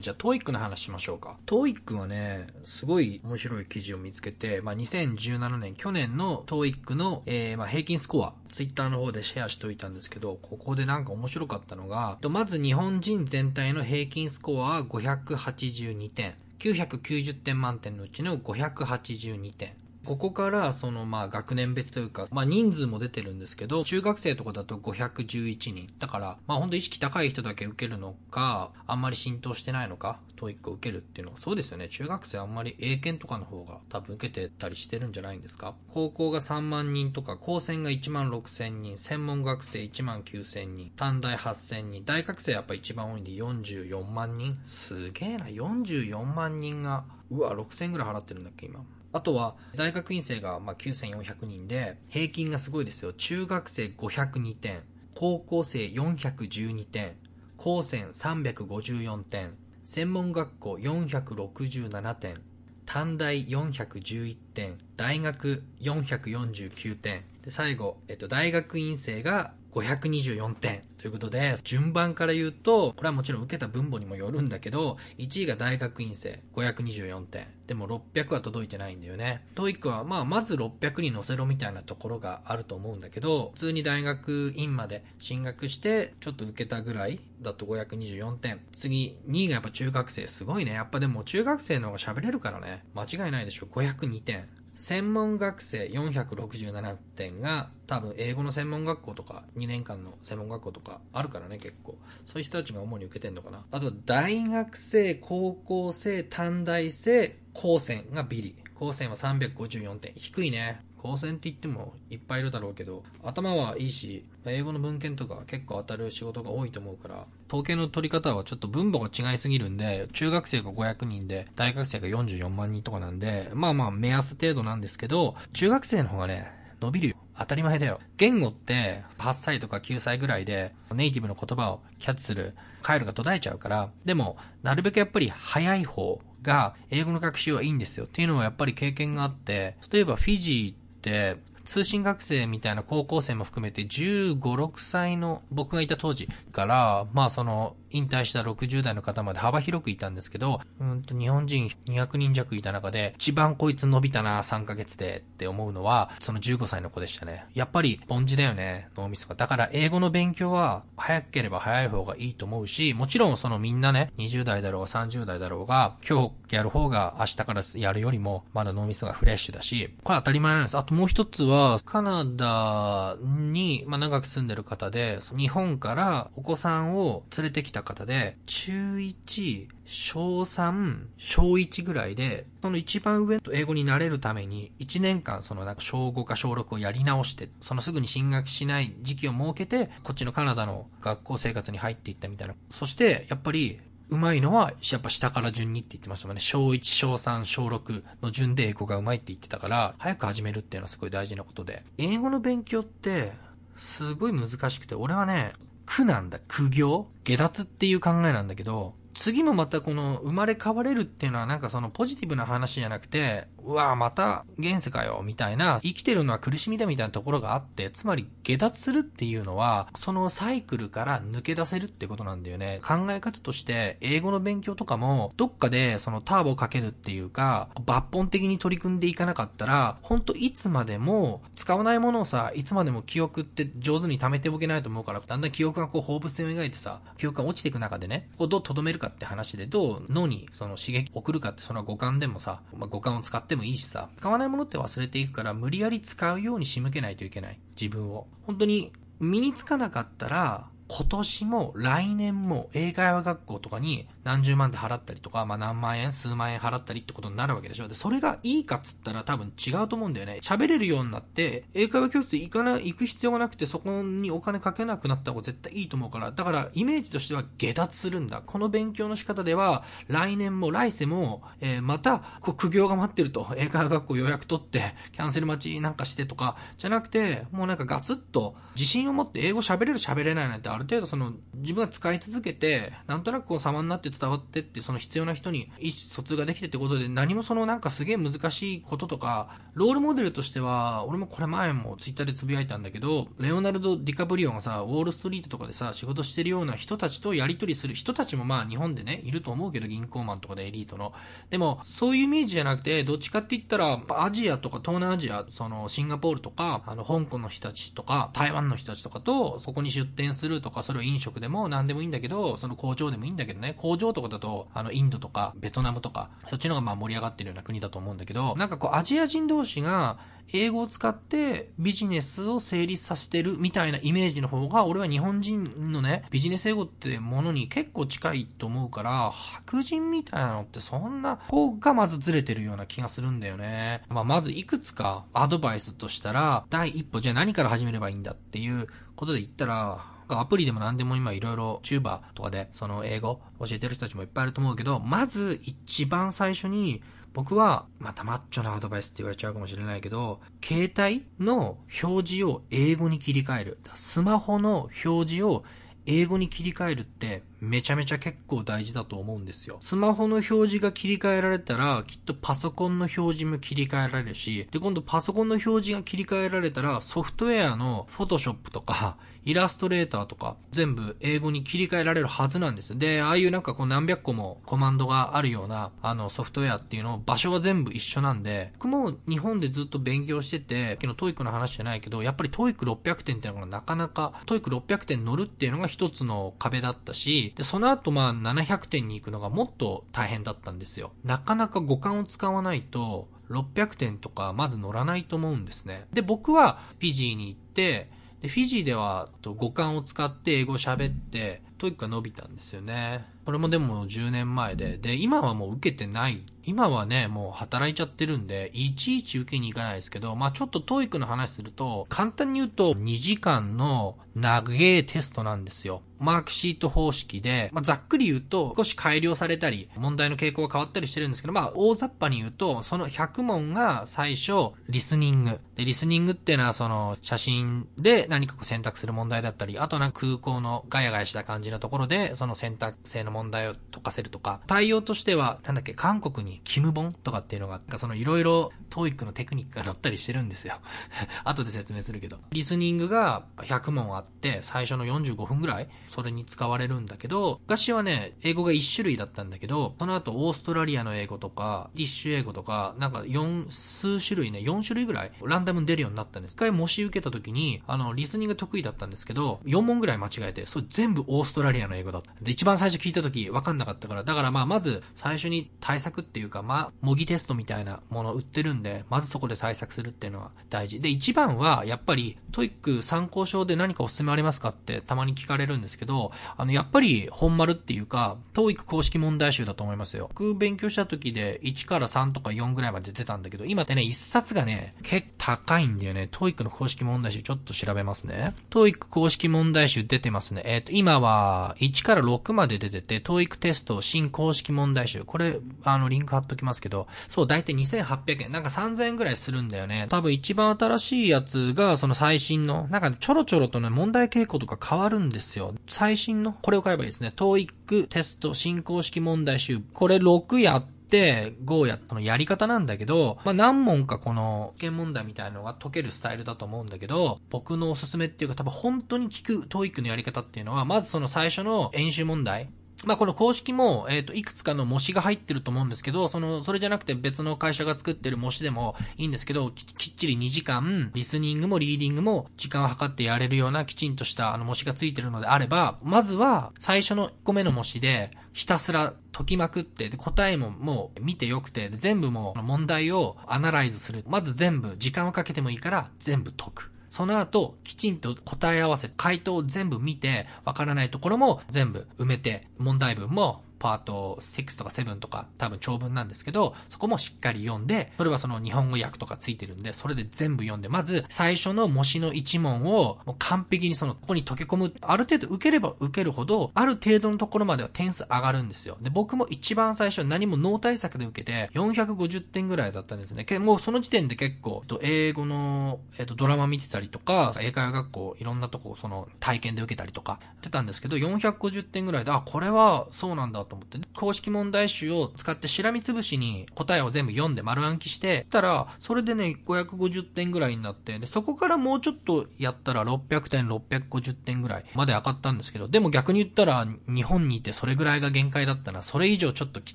じゃあ、 TOEIC の話しましょうか。 TOEIC はね、すごい面白い記事を見つけて、まあ、2017年、去年の TOEIC の、えー、まあ、平均スコア、ツイッターの方でシェアしておいたんですけど、ここでなんか面白かったのが、まず日本人全体の平均スコアは582点。990点満点のうちの582点。ここからそのまあ学年別というか、まあ人数も出てるんですけど、中学生とかだと511人。だから、まあほんと意識高い人だけ受けるのか、あんまり浸透してないのか、 TOEIC を受けるっていうのはそうですよね。中学生あんまり英検とかの方が多分受けてたりしてるんじゃないんですか？高校が3万人とか、高専が1万6千人、専門学生1万9千人、短大8千人、大学生やっぱ一番多いんで44万人。すげえな、44万人が、うわ、6千ぐらい払ってるんだっけ、今。あとは、大学院生がま9400人で、平均がすごいですよ。中学生502点、高校生412点、高専354点、専門学校467点、短大411点、大学449点、で、最後、えっと、大学院生が524点。ということで、順番から言うと、これはもちろん受けた分母にもよるんだけど、1位が大学院生、524点。でも600は届いてないんだよね。 TOEIC は、まあ、まず600に乗せろみたいなところがあると思うんだけど、普通に大学院まで進学して、ちょっと受けたぐらいだと524点。次、2位がやっぱ中学生。すごいね。やっぱでも中学生の方が喋れるからね。間違いないでしょ。502点。専門学生467点が多分英語の専門学校とか2年間の専門学校とかあるからね結構。そういう人たちが主に受けてんのかな。あと大学生高校生短大生高専がビリ。高専は354点。低いね。高専って言ってもいっぱいいるだろうけど、頭はいいし、英語の文献とか結構当たる仕事が多いと思うから、統計の取り方はちょっと分母が違いすぎるんで、中学生が500人で、大学生が44万人とかなんで、まあまあ目安程度なんですけど、中学生の方がね、伸びるよ。当たり前だよ。言語って8歳とか9歳ぐらいでネイティブの言葉をキャッチする回路が途絶えちゃうから、でも、なるべくやっぱり早い方が英語の学習はいいんですよ。っていうのはやっぱり経験があって、例えばフィジー、Dead. 通信学生みたいな高校生も含めて15、6歳の僕がいた当時から、まあその引退した60代の方まで幅広くいたんですけど、うんと日本人200人弱いた中で、一番こいつ伸びたな、3ヶ月でって思うのは、その15歳の子でしたね。やっぱり、凡字だよね、脳みそが。だから英語の勉強は、早ければ早い方がいいと思うし、もちろんそのみんなね、20代だろうが30代だろうが、今日やる方が明日からやるよりも、まだ脳みそがフレッシュだし、これ当たり前なんです。あともう一つは、カナダに、まあ、長く住んでる方で、日本からお子さんを連れてきた方で、中1、小3、小1ぐらいで、その一番上と英語になれるために、1年間そのなんか小5か小6をやり直して、そのすぐに進学しない時期を設けて、こっちのカナダの学校生活に入っていったみたいな。そして、やっぱり、うまいのは、やっぱ下から順にって言ってましたもんね。小1、小3、小6の順で英語がうまいって言ってたから、早く始めるっていうのはすごい大事なことで。英語の勉強って、すごい難しくて、俺はね、苦なんだ。苦行下脱っていう考えなんだけど、次もまたこの生まれ変われるっていうのはなんかそのポジティブな話じゃなくて、うわぁまた現世かよ、みたいな、生きてるのは苦しみだみたいなところがあって、つまり下脱するっていうのは、そのサイクルから抜け出せるってことなんだよね。考え方として、英語の勉強とかも、どっかでそのターボかけるっていうか、抜本的に取り組んでいかなかったら、ほんといつまでも使わないものをさ、いつまでも記憶って上手に貯めておけないと思うから、だんだん記憶がこう放物線を描いてさ、記憶が落ちていく中でね、こうどう留めるかって話で、どう脳にその刺激送るかって、その五感でもさ、まあ、五感を使ってもいいしさ、使わないものって忘れていくから、無理やり使うように仕向けないといけない。自分を。本当に、身につかなかったら、今年も来年も英会話学校とかに何十万で払ったりとか、まあ何万円、数万円払ったりってことになるわけでしょ。で、それがいいかっつったら多分違うと思うんだよね。喋れるようになって、英会話教室行かな、行く必要がなくてそこにお金かけなくなった方が絶対いいと思うから、だからイメージとしては下脱するんだ。この勉強の仕方では、来年も来世も、えー、また、こう苦行が待ってると、英会話学校予約取って、キャンセル待ちなんかしてとか、じゃなくて、もうなんかガツッと、自信を持って英語喋れる喋れないなんてある程度その自分が使い続けて、なんとなくこう様になって伝わってって、その必要な人に意思疎通ができてってことで、何もそのなんかすげえ難しいこととか、ロールモデルとしては、俺もこれ前もツイッターでつぶやいたんだけど、レオナルド・ディカプリオがさ、ウォールストリートとかでさ、仕事してるような人たちとやり取りする人たちもまあ日本でね、いると思うけど、銀行マンとかでエリートの。でも、そういうイメージじゃなくて、どっちかって言ったら、アジアとか東南アジア、そのシンガポールとか、あの、香港の人たちとか、台湾の人たちとかと、そこに出店するとか、とかそれを飲食でも何でもいいんだけど、その工場でもいいんだけどね、工場とかだと、あの、インドとか、ベトナムとか、そっちの方がまあ盛り上がってるような国だと思うんだけど、なんかこう、アジア人同士が、英語を使ってビジネスを成立させてるみたいなイメージの方が、俺は日本人のね、ビジネス英語ってものに結構近いと思うから、白人みたいなのってそんな、こうがまずずれてるような気がするんだよね。まあ、まずいくつかアドバイスとしたら、第一歩、じゃあ何から始めればいいんだっていうことで言ったら、アプリでも何でも今いろいろチューバーとかでその英語教えてる人たちもいっぱいいると思うけど、まず一番最初に僕は、またマッチョなアドバイスって言われちゃうかもしれないけど、携帯の表示を英語に切り替える。スマホの表示を英語に切り替えるってめちゃめちゃ結構大事だと思うんですよ。スマホの表示が切り替えられたら、きっとパソコンの表示も切り替えられるし、で、今度パソコンの表示が切り替えられたら、ソフトウェアのフォトショップとか、イラストレーターとか、全部英語に切り替えられるはずなんです。で、ああいうなんかこう何百個もコマンドがあるような、あのソフトウェアっていうの、場所は全部一緒なんで、僕も日本でずっと勉強してて、昨日 TOEIC の話じゃないけど、やっぱり TOEIC 600点っていうのがなかなか、 TOEIC 600点乗るっていうのが一つの壁だったし、で、その後まあ700点に行くのがもっと大変だったんですよ。なかなか五感を使わないと、600点とかまず乗らないと思うんですね。で、僕はフィジーに行って、で、フィジーでは五感を使って英語を喋って、 TOEIC が伸びたんですよね。これもでも10年前で、で、今はもう受けてない。今はね、もう働いちゃってるんで、いちいち受けに行かないですけど、まあちょっと TOEIC の話すると、簡単に言うと2時間の長いテストなんですよ。マークシート方式で、まあざっくり言うと少し改良されたり、問題の傾向が変わったりしてるんですけど、まあ大雑把に言うと、その100問が最初、リスニング。で、リスニングっていうのはその写真で何かこう選択する問題だったり、あとなんか空港のガヤガヤした感じのところで、その選択制の問題問題を解かせるとか、対策としては、なんだっけ、韓国にキムボンとかっていうのがあって、そのいろいろ TOEIC のテクニックが載ったりしてるんですよ。後で説明するけど。リスニングが100問あって、最初の45分ぐらい、それに使われるんだけど、昔はね、英語が1種類だったんだけど、その後オーストラリアの英語とか、ブリティッシュ英語とか、なんか4、数種類ね、4種類ぐらい、ランダムに出るようになったんです。一回模試受けた時に、あの、リスニング得意だったんですけど、4問ぐらい間違えて、それ全部オーストラリアの英語だった。で、一番最初聞いた時、わかんなかったから、だからまあ、まず、最初に対策っていうか、まあ、模擬テストみたいなもの売ってるんで、まずそこで対策するっていうのは大事。で、一番は、やっぱり、 TOEIC 参考書で何かおすすめありますかってたまに聞かれるんですけど、あの、やっぱり、本丸っていうか、TOEIC 公式問題集だと思いますよ。僕勉強した時で、1から3とか4ぐらいまで出てたんだけど、今ってね、1冊がね、結構高いんだよね。 TOEIC の公式問題集ちょっと調べますね。 TOEIC 公式問題集出てますね。えっ、ー、と、今は、1から6まで出てて、 TOEIC テスト新公式問題集。これ、あの、リンク貼っときますけど、そう、だいたい2800円。なんか3000円ぐらいするんだよね。多分一番新しいやつが、その最新の、なんかちょろちょろとね、問題傾向とか変わるんですよ。最新の、これを買えばいいですね。TOEIC テスト新公式問題集。これ6やって、5や、このやり方なんだけど、まあ、何問かこの試験問題みたいなのが解けるスタイルだと思うんだけど、僕のおすすめっていうか多分本当に聞く TOEIC のやり方っていうのは、まずその最初の演習問題、まあ、この公式も、えっ、と、いくつかの模試が入ってると思うんですけど、その、それじゃなくて別の会社が作ってる模試でもいいんですけど、ききっちり2時間、リスニングもリーディングも時間を計ってやれるようなきちんとしたあの模試がついてるのであれば、まずは最初の1個目の模試で、ひたすら解きまくって、で、答えももう見てよくて、全部もう問題をアナライズする。まず全部、時間をかけてもいいから全部解く。その後、きちんと答え合わせ、回答を全部見て、わからないところも全部埋めて、問題文もパート6とか7とか多分長文なんですけど、そこもしっかり読んで、それはその日本語訳とかついてるんで、それで全部読んで、まず最初の模試の一問をもう完璧にその、ここに溶け込む。ある程度受ければ受けるほど、ある程度のところまでは点数上がるんですよ。で、僕も一番最初何も脳対策で受けて、450点ぐらいだったんですね。もうその時点で結構、英語の、えっと、ドラマ見てたりとか、英会話学校いろんなとこ、その、体験で受けたりとか、ってたんですけど、450点ぐらいで、あ、これはそうなんだと思って、公式問題集を使ってしらみつぶしに答えを全部読んで丸暗記して、たら、それでね、550点ぐらいになって、で、そこからもうちょっとやったら600点、650点ぐらいまで上がったんですけど、でも逆に言ったら、日本にいてそれぐらいが限界だったな、それ以上ちょっとき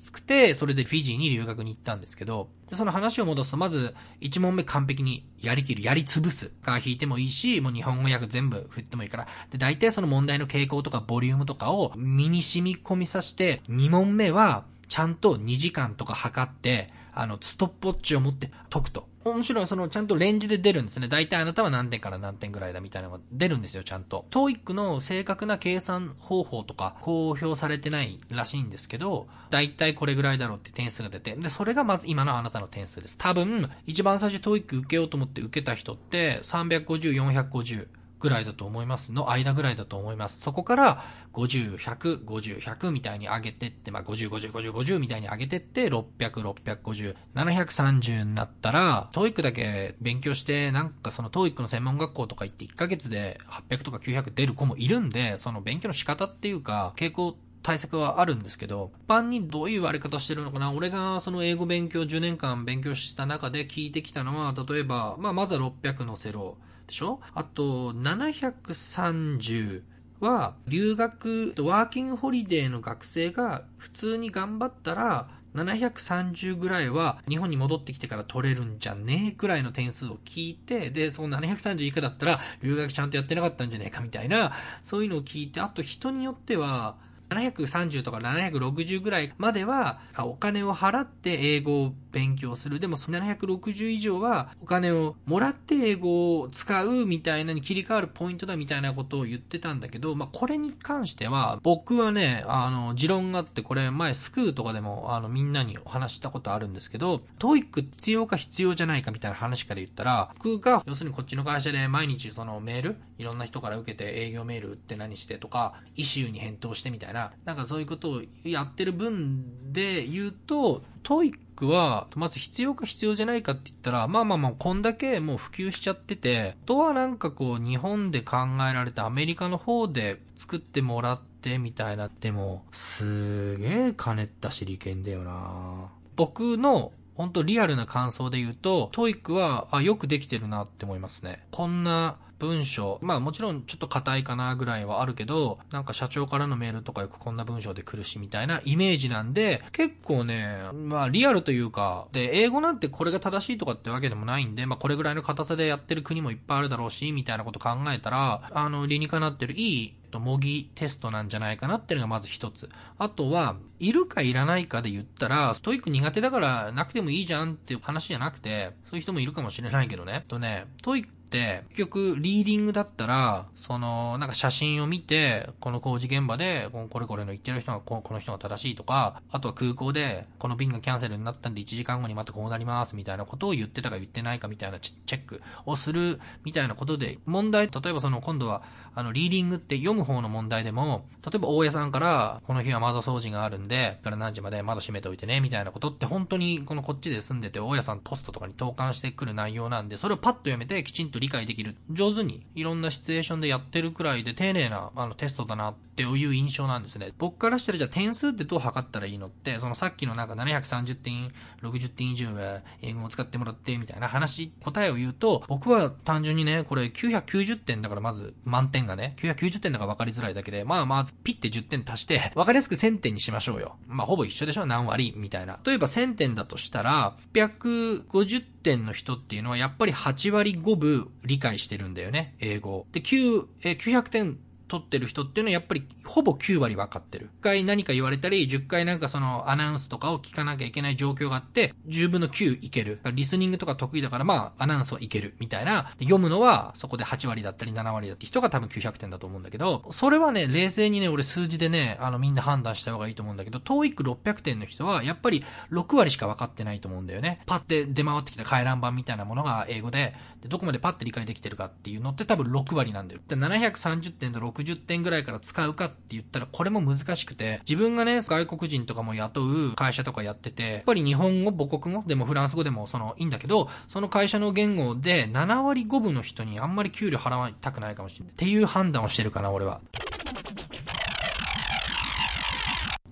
つくて、それでフィジーに留学に行ったんですけど、で、その話を戻すと、まず、1問目完璧にやりきる、やり潰す。が引いてもいいし、もう日本語訳全部振ってもいいから。で、大体その問題の傾向とかボリュームとかを身に染み込みさせて、2問目は、ちゃんと2時間とか測って、あの、ストップウォッチを持って解くと。面白い、その、ちゃんとレンジで出るんですね。大体あなたは何点から何点ぐらいだみたいなのが出るんですよ、ちゃんと。TOEIC の正確な計算方法とか公表されてないらしいんですけど、大体これぐらいだろうって点数が出て、で、それがまず今のあなたの点数です。多分、一番最初 TOEIC 受けようと思って受けた人って、350、450。ぐらいだと思います。の間ぐらいだと思います。そこから、50、100、50、100みたいに上げてって、まあ、50、50、50、50みたいに上げてって、600、650、730になったら、トーイックだけ勉強して、なんかそのトーイックの専門学校とか行って1ヶ月で800とか900出る子もいるんで、その勉強の仕方っていうか、傾向対策はあるんですけど、一般にどういう割り方してるのかな俺がその英語勉強10年間勉強した中で聞いてきたのは、例えば、まあ、まずは600のセロでしょ？あと、730は、留学、ワーキングホリデーの学生が普通に頑張ったら、730ぐらいは日本に戻ってきてから取れるんじゃねえくらいの点数を聞いて、で、その730以下だったら留学ちゃんとやってなかったんじゃねえかみたいな、そういうのを聞いて、あと人によっては、730とか760ぐらいまでは、お金を払って英語を勉強する。でもその、760以上は、お金をもらって英語を使うみたいなに切り替わるポイントだみたいなことを言ってたんだけど、まあ、これに関しては、僕はね、あの、持論があって、これ前スクーとかでも、あの、みんなにお話したことあるんですけど、 TOEIC 必要か必要じゃないかみたいな話から言ったら、僕が、要するにこっちの会社で毎日そのメール、いろんな人から受けて営業メールって何してとか、イシューに返答してみたいな、なんかそういうことをやってる分で言うと、 TOEIC は、まず必要か必要じゃないかって言ったら、まあまあまあ、こんだけもう普及しちゃってて、あとはなんかこう、日本で考えられたアメリカの方で作ってもらってみたいな、でも、すげえ金ったし利権だよな僕の本当リアルな感想で言うと、 TOEIC は、あ、よくできてるなって思いますね。こんな文章、まあもちろんちょっと硬いかなぐらいはあるけど、なんか社長からのメールとかよくこんな文章で来るしみたいなイメージなんで、結構ね、まあリアルというか、で、英語なんてこれが正しいとかってわけでもないんで、まあこれぐらいの硬さでやってる国もいっぱいあるだろうし、みたいなこと考えたら、あの、理にかなってるいい模擬テストなんじゃないかなっていうのがまず一つ。あとは、いるかいらないかで言ったら、 TOEIC 苦手だからなくてもいいじゃんっていう話じゃなくて、そういう人もいるかもしれないけどね。とね、 TOEIC、結局、リーディングだったら、その、なんか写真を見て、この工事現場で、これこれの言ってる人がこ、この人が正しいとか、あとは空港で、この便がキャンセルになったんで1時間後にまたこうなりますみたいなことを言ってたか言ってないかみたいなチェックをするみたいなことで、問題、例えばその今度は、あの、リーディングって読む方の問題でも、例えば大家さんから、この日は窓掃除があるんで、から何時まで窓閉めておいてね、みたいなことって本当にこのこっちで住んでて、大家さんポストとかに投函してくる内容なんで、それをパッと読めてきちんと理解できる。上手にいろんなシチュエーションでやってるくらいで丁寧なあのテストだなっていう印象なんですね。僕からしたらじゃあ点数ってどう測ったらいいのって、そのさっきのなんか730点、60点以上は英語を使ってもらってみたいな話、答えを言うと、僕は単純にね、これ990点だからまず満点がね、990点だから分かりづらいだけで、まあまずピッて10点足して、分かりやすく1000点にしましょうよ。まあほぼ一緒でしょ？何割？みたいな。例えば1000点だとしたら、850点の人っていうのはやっぱり8割5分理解してるんだよね、英語。で、9、え900点取ってる人っていうのはやっぱりほぼ9割分かってる。1回何か言われたり、10回なんかそのアナウンスとかを聞かなきゃいけない状況があって、10分の9いける。リスニングとか得意だからまあアナウンスはいけるみたいな。読むのはそこで8割だったり7割だって人が多分900点だと思うんだけど、それはね、冷静にね、俺数字でね、あのみんな判断した方がいいと思うんだけど、TOEIC600 点の人はやっぱり6割しか分かってないと思うんだよね。パッて出回ってきた回覧板みたいなものが英語で、でどこまでパッて理解できてるかっていうのって多分6割なんだよ。730点と60点ぐらいから使うかって言ったらこれも難しくて、自分がね、外国人とかも雇う会社とかやってて、やっぱり日本語、母国語でもフランス語でもそのいいんだけど、その会社の言語で7割5分の人にあんまり給料払わたくないかもしれない。っていう判断をしてるかな、俺は。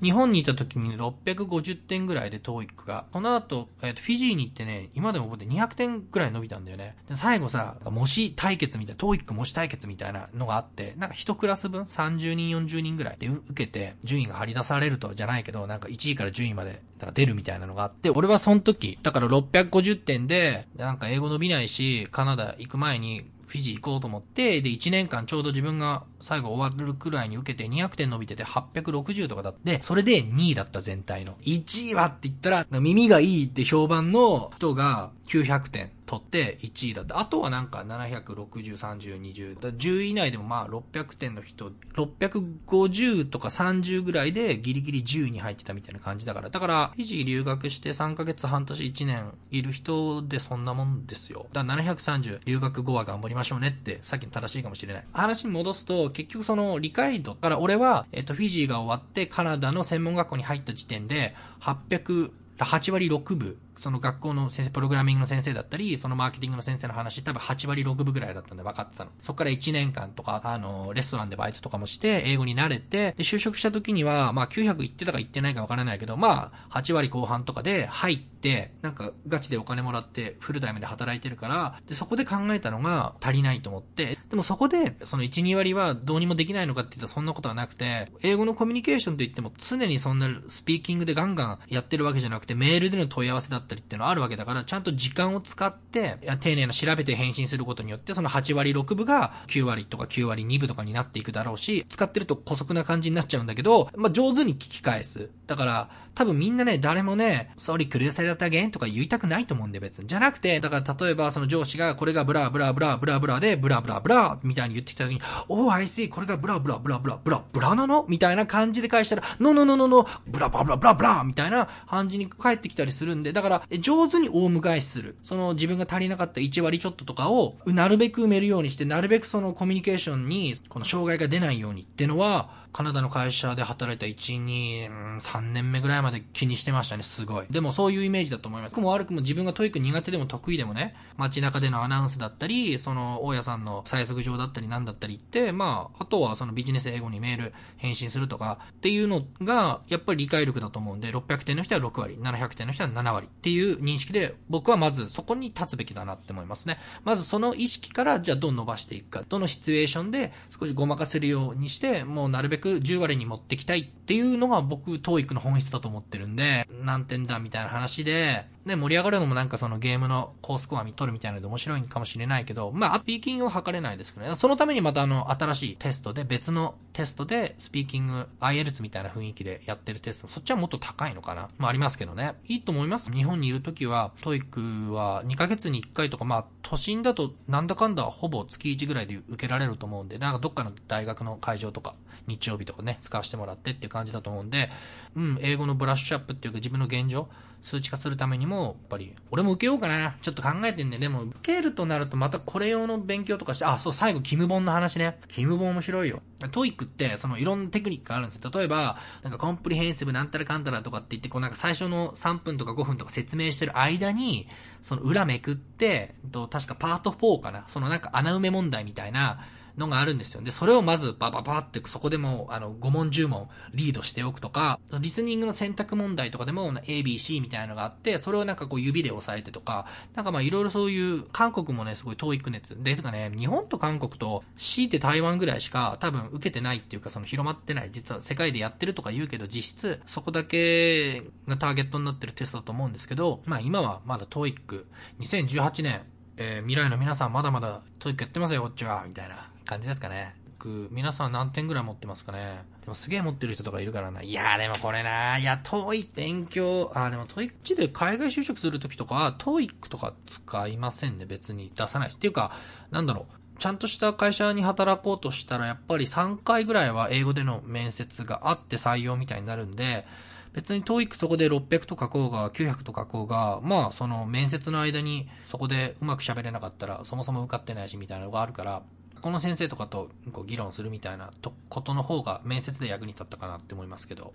日本にいた時に650点ぐらいで TOEIC が。その後、えっ、ー、と、フィジーに行ってね、今でも覚えて200点ぐらい伸びたんだよね。で、最後さ、模試対決みたいな、TOEIC 模試対決みたいなのがあって、なんか1クラス分？30人40人ぐらいで受けて、順位が張り出されるとじゃないけど、なんか1位から順位までなんか出るみたいなのがあって、俺はその時、だから650点で、なんか英語伸びないし、カナダ行く前にフィジー行こうと思って、で、1年間ちょうど自分が最後終わるくらいに受けて200点伸びてて860とかだって、それで2位だった全体の。1位はって言ったら、耳がいいって評判の人が900点。取って1位だった。あとはなんか760、30、20。10位以内でもまあ600点の人、650とか30ぐらいでギリギリ10位に入ってたみたいな感じだから。だから、フィジー留学して3ヶ月半年1年いる人でそんなもんですよ。だから730留学後は頑張りましょうねってさっきの正しいかもしれない。話に戻すと、結局その理解度から俺は、えっと、フィジーが終わってカナダの専門学校に入った時点で800、8割6分その学校の先生、プログラミングの先生だったり、そのマーケティングの先生の話、多分8割6分ぐらいだったんで分かってたの。そこから1年間とか、あの、レストランでバイトとかもして、英語に慣れて、で、就職した時には、まあ900行ってたか行ってないか分からないけど、まあ、8割後半とかで入って、なんかガチでお金もらってフルタイムで働いてるから、で、そこで考えたのが足りないと思って、でもそこで、その1、2割はどうにもできないのかって言ったらそんなことはなくて、英語のコミュニケーションと言っても常にそんなスピーキングでガンガンやってるわけじゃなくて、メールでの問い合わせだったりっていうのはあるわけだから、ちゃんと時間を使って、丁寧な調べて返信することによって、その8割6分が9割とか9割2分とかになっていくだろうし、使ってると古速な感じになっちゃうんだけど、まあ、上手に聞き返す。だから、多分みんなね、誰もね、sorry, could you say that again? とか言いたくないと思うんで別に。じゃなくて、だから例えばその上司がこれが blah blah blah blah blah で、 blah blah blah みたいに言ってきた時に、oh, I see, これが blah blah blah blah blah blah なの？みたいな感じで返したら、no, no, no, no, no, blah blah blah blah blah みたいな感じに返ってきたりするんで、だから上手にオウム返しする。その自分が足りなかった1割ちょっととかを、なるべく埋めるようにして、なるべくそのコミュニケーションに、この障害が出ないようにってのは、カナダの会社で働いた1、2、3年目ぐらいまで気にしてましたね、すごい。でもそういうイメージだと思います。良くも悪くも自分が TOEIC 苦手でも得意でもね、街中でのアナウンスだったり、その、大家さんの催促状だったりなんだったりって、まあ、あとはそのビジネス英語にメール返信するとかっていうのが、やっぱり理解力だと思うんで、600点の人は6割、700点の人は7割っていう認識で、僕はまずそこに立つべきだなって思いますね。まずその意識から、じゃあどう伸ばしていくか、どのシチュエーションで少しごまかせるようにして、もうなるべく10割に持ってきたいっていうのが僕、TOEIC の本質だと思ってるんで、何点だみたいな話で、で、盛り上がるのもなんかそのゲームの高スコア見とるみたいなので面白いかもしれないけど、まあ、スピーキングは測れないですけどね。そのためにまたあの、新しいテストで、別のテストで、スピーキング、IELTS みたいな雰囲気でやってるテスト、そっちはもっと高いのかなまあ、ありますけどね。いいと思います。日本にいるときは、TOEIC は2ヶ月に1回とか、まあ、都心だとなんだかんだほぼ月1ぐらいで受けられると思うんで、なんかどっかの大学の会場とか、日曜日とかね、使わせてもらってっていう感じだと思うんで、うん、英語のブラッシュアップっていうか自分の現状、数値化するためにも、やっぱり、俺も受けようかな。ちょっと考えてんね。でも、受けるとなるとまたこれ用の勉強とかして、あ、そう、最後、キム本の話ね。キム本面白いよ。 TOEIC って、その、いろんなテクニックがあるんですよ。例えば、なんか、 comprehensive なんたらかんたらとかって言って、こうなんか最初の3分とか5分とか説明してる間に、その裏めくって、と確かパート4かな。そのなんか穴埋め問題みたいな、のがあるんですよ。で、それをまずバババってそこでもあの5問10問リードしておくとか、リスニングの選択問題とかでも ABC みたいなのがあって、それをなんかこう指で押さえてとか、なんかまあいろいろそういう韓国もね、すごい遠い育熱。で、とかね、日本と韓国と強いて台湾ぐらいしか多分受けてないっていうかその広まってない。実は世界でやってるとか言うけど実質そこだけがターゲットになってるテストだと思うんですけど、まあ今はまだ TOEIC、2018年、えー、未来の皆さんまだまだ TOEIC やってますよ、こっちは、みたいな。感じですかね。TOEIC、皆さん何点ぐらい持ってますかねでもすげえ持ってる人とかいるからな。いやーでもこれなー、いや、TOEIC 勉強、あー、でも TOEIC で海外就職するときとかは TOEIC とか使いませんね、別に出さないです。っていうか、なんだろう。ちゃんとした会社に働こうとしたら、やっぱり3回ぐらいは英語での面接があって採用みたいになるんで、別に TOEIC そこで600と書こうが、900と書こうが、まあ、その面接の間にそこでうまく喋れなかったら、そもそも受かってないしみたいなのがあるから、この先生とかとこう議論するみたいなことの方が面接で役に立ったかなって思いますけど。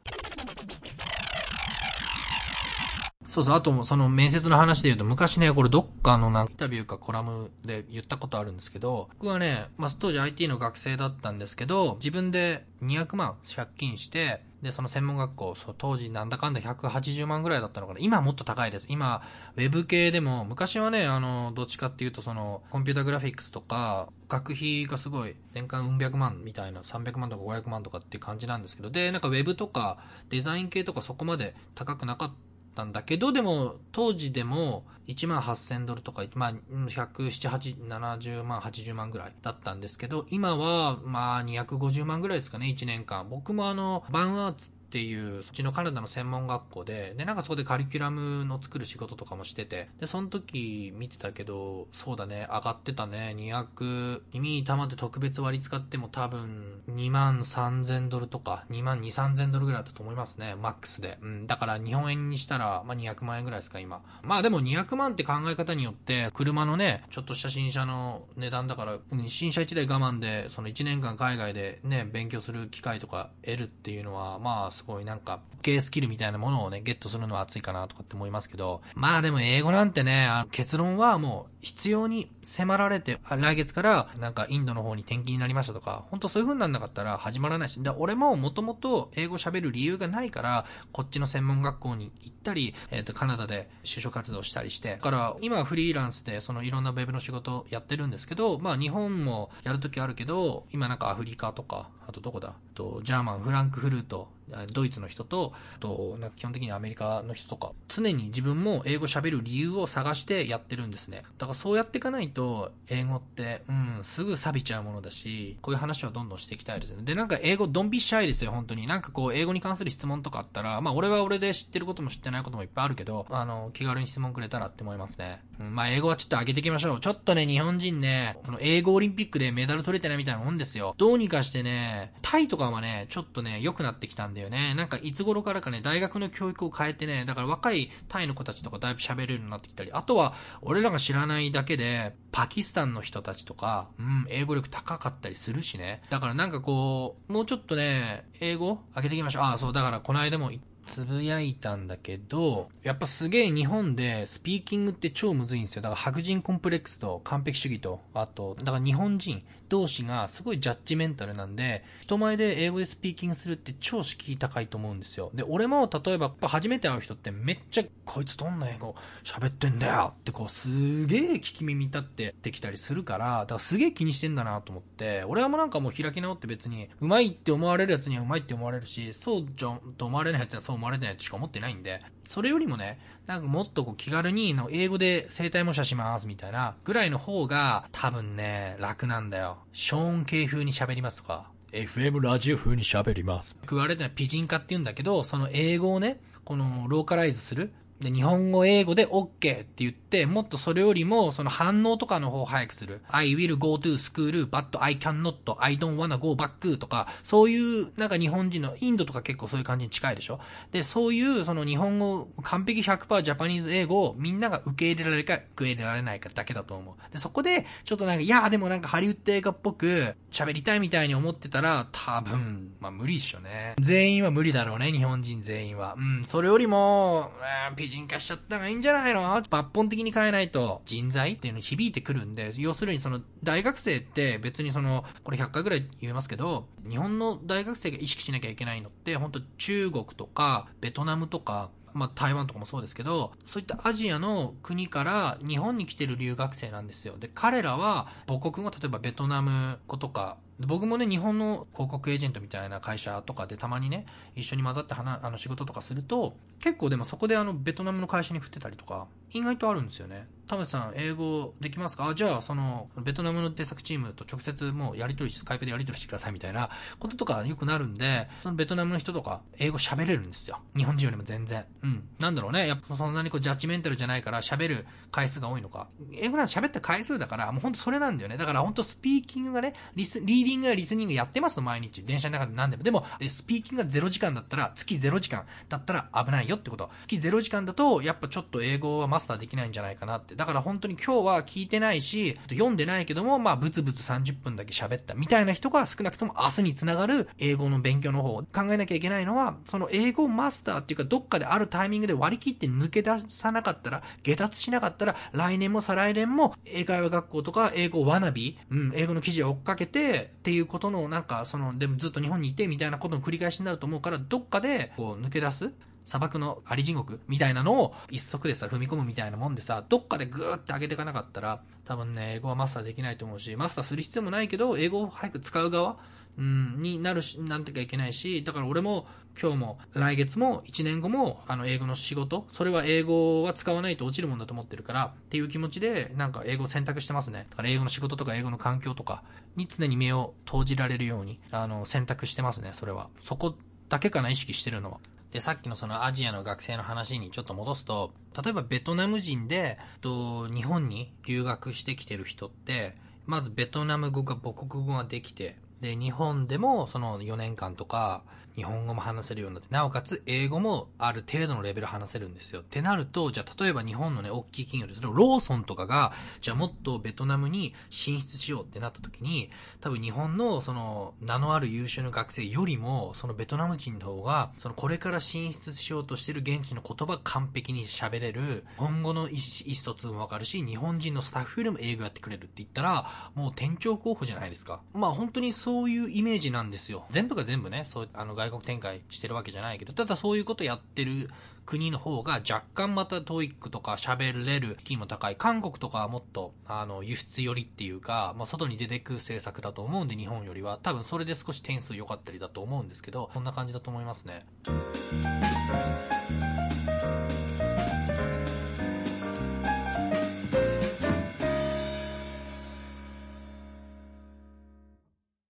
そうそう、あともその面接の話で言うと、昔ね、これどっかのなんかインタビューかコラムで言ったことあるんですけど、僕はね、まあ当時 IT の学生だったんですけど、自分で200万借金して、で、その専門学校、そう、当時なんだかんだ180万ぐらいだったのかな。今はもっと高いです。今、ウェブ系でも、昔はね、あの、どっちかっていうと、その、コンピュータグラフィックスとか、学費がすごい、年間うん百万みたいな、300万とか500万とかっていう感じなんですけど、で、なんかウェブとか、デザイン系とかそこまで高くなかったたんだけど、でも、当時でも、1万8000ドルとか、まあ、107、70万、80万ぐらいだったんですけど、今は、まあ、250万ぐらいですかね、1年間。僕もあの、バンアーツっていう、そっちのカナダの専門学校で、で、なんかそこでカリキュラムの作る仕事とかもしてて、で、その時見てたけど、そうだね、上がってたね、200、耳たまって特別割り使っても多分、2万3000ドルとか、2万2、3000ドルぐらいだったと思いますね、マックスで。うん、だから日本円にしたら、まあ、200万円ぐらいですか、今。まあでも200万って考え方によって、車のね、ちょっとした新車の値段だから、新車1台我慢で、その1年間海外でね、勉強する機会とか得るっていうのは、まあ、すごいなんか、系スキルみたいなものをね、ゲットするのは熱いかなとかって思いますけど、まあでも英語なんてね、結論はもう必要に迫られて、来月からなんかインドの方に転勤になりましたとか、本当そういう風になんなかったら始まらないし、だ俺ももともと英語喋る理由がないから、こっちの専門学校に行ったり、えっ、ー、と、カナダで就職活動したりして、だから今フリーランスでそのいろんなウェブの仕事やってるんですけど、まあ日本もやるときあるけど、今なんかアフリカとか、あとどこだ？と、ジャーマン、フランクフルート、ドイツの人と、と、なんか基本的にアメリカの人とか、常に自分も英語喋る理由を探してやってるんですね。だからそうやっていかないと、英語って、うん、すぐ錆びちゃうものだし、こういう話はどんどんしていきたいですね。で、なんか英語ドンビシャイですよ、本当に。なんかこう、英語に関する質問とかあったら、まあ俺は俺で知ってることも知ってないこともいっぱいあるけど、あの、気軽に質問くれたらって思いますね。うん、まあ英語はちょっと上げていきましょう。ちょっとね、日本人ね、この英語オリンピックでメダル取れてないみたいなもんですよ。どうにかしてね、タイとかはね、ちょっとね、良くなってきたんでだよね。なんかいつ頃からかね、大学の教育を変えてね、だから若いタイの子たちとかだいぶ喋れるようになってきたり、あとは、俺らが知らないだけで、パキスタンの人たちとか、うん、英語力高かったりするしね。だからなんかこう、もうちょっとね、英語上げていきましょう。ああ、そう、だからこの間もつぶやいたんだけど、やっぱすげえ日本でスピーキングって超むずいんですよ。だから白人コンプレックスと完璧主義と、あと、だから日本人同士がすごいジャッジメンタルなんで、人前で英語でスピーキングするって超敷居高いと思うんですよ。で、俺も例えば初めて会う人ってめっちゃ、こいつどんな英語喋ってんだよってこうすげえ聞き耳立ってできたりするから、だからすげえ気にしてんだなと思って、俺はもうなんかもう開き直って別に、うまいって思われるやつにはうまいって思われるし、そうじゃんと思われないやつにはそう思われないとしか思ってないんで、それよりもね、なんかもっとこう気軽にの英語で生体模写しますみたいなぐらいの方が多分ね、楽なんだよ。ショーン系風に喋りますとか、FM ラジオ風に喋ります。言われてるのはピジン化って言うんだけど、その英語をね、このローカライズする。で、日本語、英語で OK って言って、もっとそれよりも、その反応とかの方を早くする。I will go to school, but I cannot, I don't wanna go back とか、そういう、なんか日本人の、インドとか結構そういう感じに近いでしょ？で、そういう、その日本語、完璧100%ジャパニーズ英語をみんなが受け入れられるか、受け入れられないかだけだと思う。で、そこで、ちょっとなんか、いやでもなんかハリウッド映画っぽく喋りたいみたいに思ってたら、多分、まあ無理っしょね。全員は無理だろうね、日本人全員は。うん、それよりも、えー、人化しちゃった方がいいんじゃないの抜本的に変えないと人材っていうのに響いてくるんで、要するにその大学生って別にその、これ100回ぐらい言いますけど、日本の大学生が意識しなきゃいけないのって、本当中国とかベトナムとか、まあ、台湾とかもそうですけど、そういったアジアの国から日本に来てる留学生なんですよ。で、彼らは母国語、例えばベトナム語とか僕もね、日本の広告エージェントみたいな会社とかでたまにね、一緒に混ざって話、あの仕事とかすると、結構でもそこであの、ベトナムの会社に振ってたりとか、意外とあるんですよね。田淵さん、英語できますか？あ、じゃあ、その、ベトナムの制作チームと直接もうやり取りし、スカイプでやり取りしてくださいみたいなこととかよくなるんで、そのベトナムの人とか、英語喋れるんですよ。日本人よりも全然。うん。なんだろうね。やっぱそんなにこう、ジャッジメンタルじゃないから喋る回数が多いのか。英語なんて喋った回数だから、もうほんとそれなんだよね。だからほんとスピーキングがね、リス、リーディングやリスニングやってますと毎日。電車の中で何でも。でも、でスピーキングが0時間だったら、月0時間だったら危ないよってこと。月0時間だと、やっぱちょっと英語はマスターできないんじゃないかなって。だから本当に今日は聞いてないし、読んでないけども、まあ、ブツブツ30分だけ喋ったみたいな人が少なくとも明日につながる英語の勉強の方を考えなきゃいけないのは、その英語マスターっていうか、どっかであるタイミングで割り切って抜け出さなかったら、下脱しなかったら、来年も再来年も英会話学校とか英語ワナビ、うん、英語の記事を追っかけてっていうことのなんか、その、でもずっと日本にいてみたいなことの繰り返しになると思うから、どっかでこう抜け出す砂漠のあり地獄みたいなのを一足でさ、踏み込むみたいなもんでさ、どっかでグーって上げていかなかったら、多分ね、英語はマスターできないと思うし、マスターする必要もないけど、英語を早く使う側うん、になるし、なんてかいけないし、だから俺も今日も来月も1年後もあの英語の仕事、それは英語は使わないと落ちるもんだと思ってるからっていう気持ちでなんか英語を選択してますね。だから英語の仕事とか英語の環境とかに常に目を投じられるようにあの選択してますね、それは。そこだけかな、意識してるのは。で、さっきのそのアジアの学生の話にちょっと戻すと、例えばベトナム人で、と日本に留学してきてる人って、まずベトナム語が母国語ができて、で、日本でもその4年間とか、日本語も話せるようになって、なおかつ英語もある程度のレベル話せるんですよ。ってなると、じゃあ例えば日本のね、大きい企業ですけど、ローソンとかが、じゃあもっとベトナムに進出しようってなった時に、多分日本のその名のある優秀な学生よりも、そのベトナム人の方が、そのこれから進出しようとしてる現地の言葉完璧に喋れる、今後の意思疎通もわかるし、日本人のスタッフよりも英語やってくれるって言ったら、もう店長候補じゃないですか。まあ本当にそういうイメージなんですよ。全部が全部ね、そう、あの外外国展開してるわけじゃないけど、ただそういうことやってる国の方が若干また TOEIC とか喋れる気も高い。韓国とかはもっと、あの、輸出寄りっていうか、まあ、外に出てく政策だと思うんで、日本よりは。多分それで少し点数良かったりだと思うんですけど、こんな感じだと思いますね。